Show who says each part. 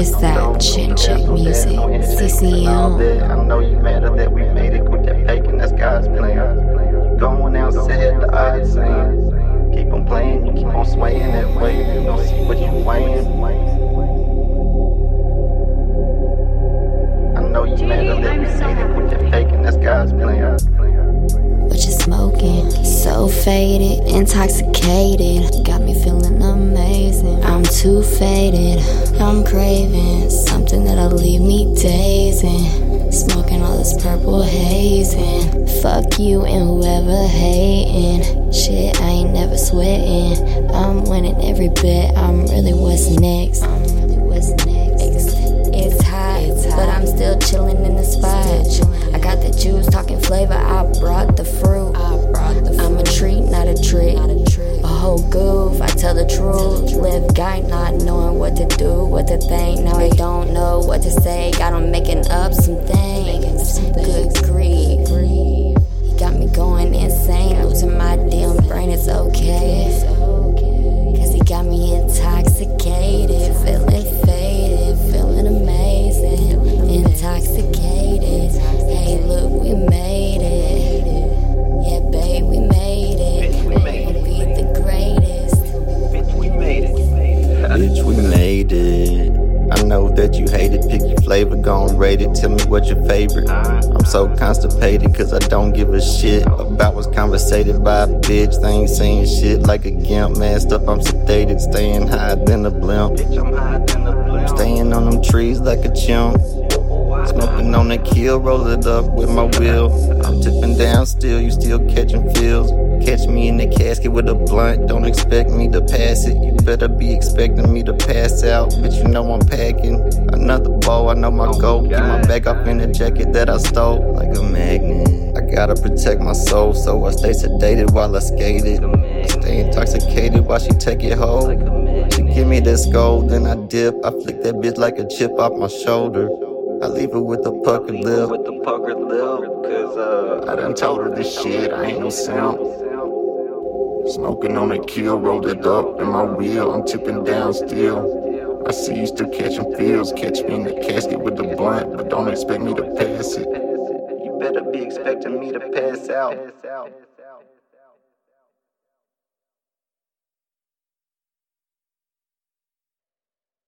Speaker 1: It's that chick chick music. CCM.
Speaker 2: I know you mad that we made it. Quit that faking, that's God's plan. Going outside, the odds saying. Keep on playing, you keep on swaying that way. You don't see what you weighing. I know you mad that we made it. Quit that faking, that's God's plan.
Speaker 1: What you smoking? So faded, intoxicated. Got me feeling amazing. I'm too faded. I'm craving something that'll leave me dazing. Smoking all this purple hazing. Fuck you and whoever hating. Shit, I ain't never sweating. I'm winning every bet. I'm really what's next. I'm really what's next. It's, it's hot, but I'm still chilling in the spot. I got the juice, talking flavor. I brought the fruit. Tell the truth. Live guy not knowing what to do, what to think. Now I don't know what to say. Got him making up some things. Good
Speaker 2: flavor, gon' rate it. Tell me what your favorite. I'm so constipated, cause I don't give a shit about what's conversated by a bitch. They ain't saying shit like a gimp. Masked up, I'm sedated, staying higher than a blimp. I'm staying on them trees like a chimp. Smoking on the kill, roll it up with my wheel. I'm tipping down still, you still catching feels. Catch me in the casket with a blunt, don't expect me to pass it. You better be expecting me to pass out. but you know I'm packing. Another bow, I know my goal. Get my back up in the jacket that I stole like a magnet. I gotta protect my soul, so I stay sedated while I skate it. Stay intoxicated while she take it home. She give me that gold, then I dip. I flick that bitch like a chip off my shoulder. I leave her with a puckered lip. With the puckered lip, cause uh, I done told her this shit, I ain't no simp. Smoking on a kill, rolled it up in my wheel. I'm tipping down still. I see you still catching feels. Catch me in the casket with the blunt, but don't expect me to pass it. You better be expecting me to pass out.